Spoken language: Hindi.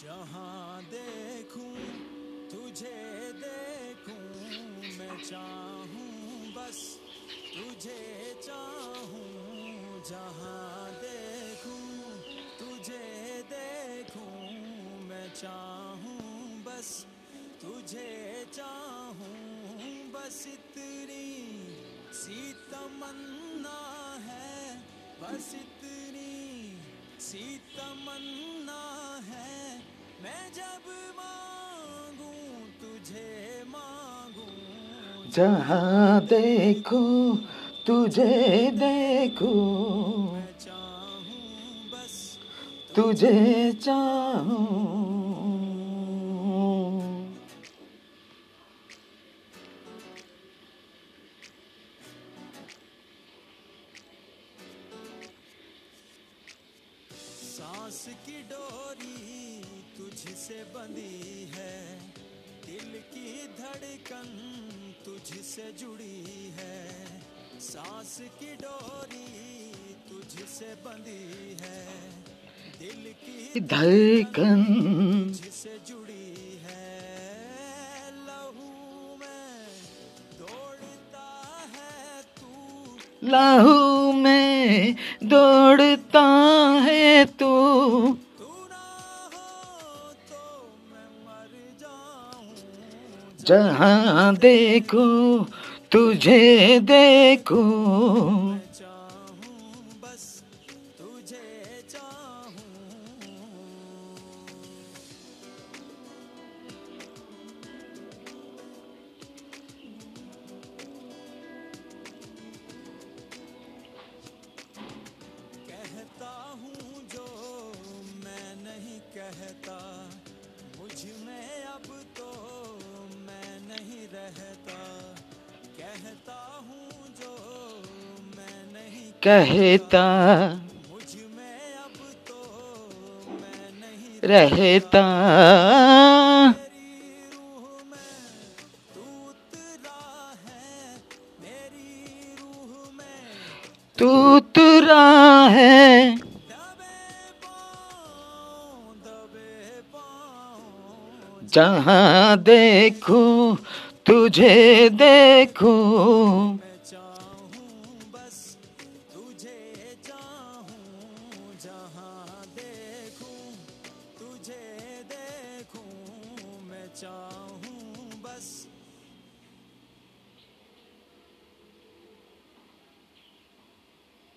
जहाँ देखूँ, तुझे देखूँ, मैं चाहूँ बस तुझे चाहूँ। जहाँ देखूँ, तुझे देखूँ, मैं चाहूँ बस तुझे चाहूँ। बस इतनी सी तमन्ना है, बस इतनी सी तमन्ना जहाँ देखो, तुझे देखो। तुझे चाहूँ। सांस की डोरी तुझसे बंधी है, दिल की धड़कन। तुझसे जुड़ी है। सांस की डोरी तुझसे बंधी है। दिल की धड़कन। तुझसे जुड़ी है। लहू में दौड़ता है तू। लहू में दौड़ता है तू। जहाँ देखो तुझे देखो। कहता मुझमें अब तो नहीं रहता। कहता हूँ जो मैं नहीं कहता। मुझमें अब तो मैं नहीं रहता। तू तुरा है। जहाँ देखो तुझे देखो। चाहूँ।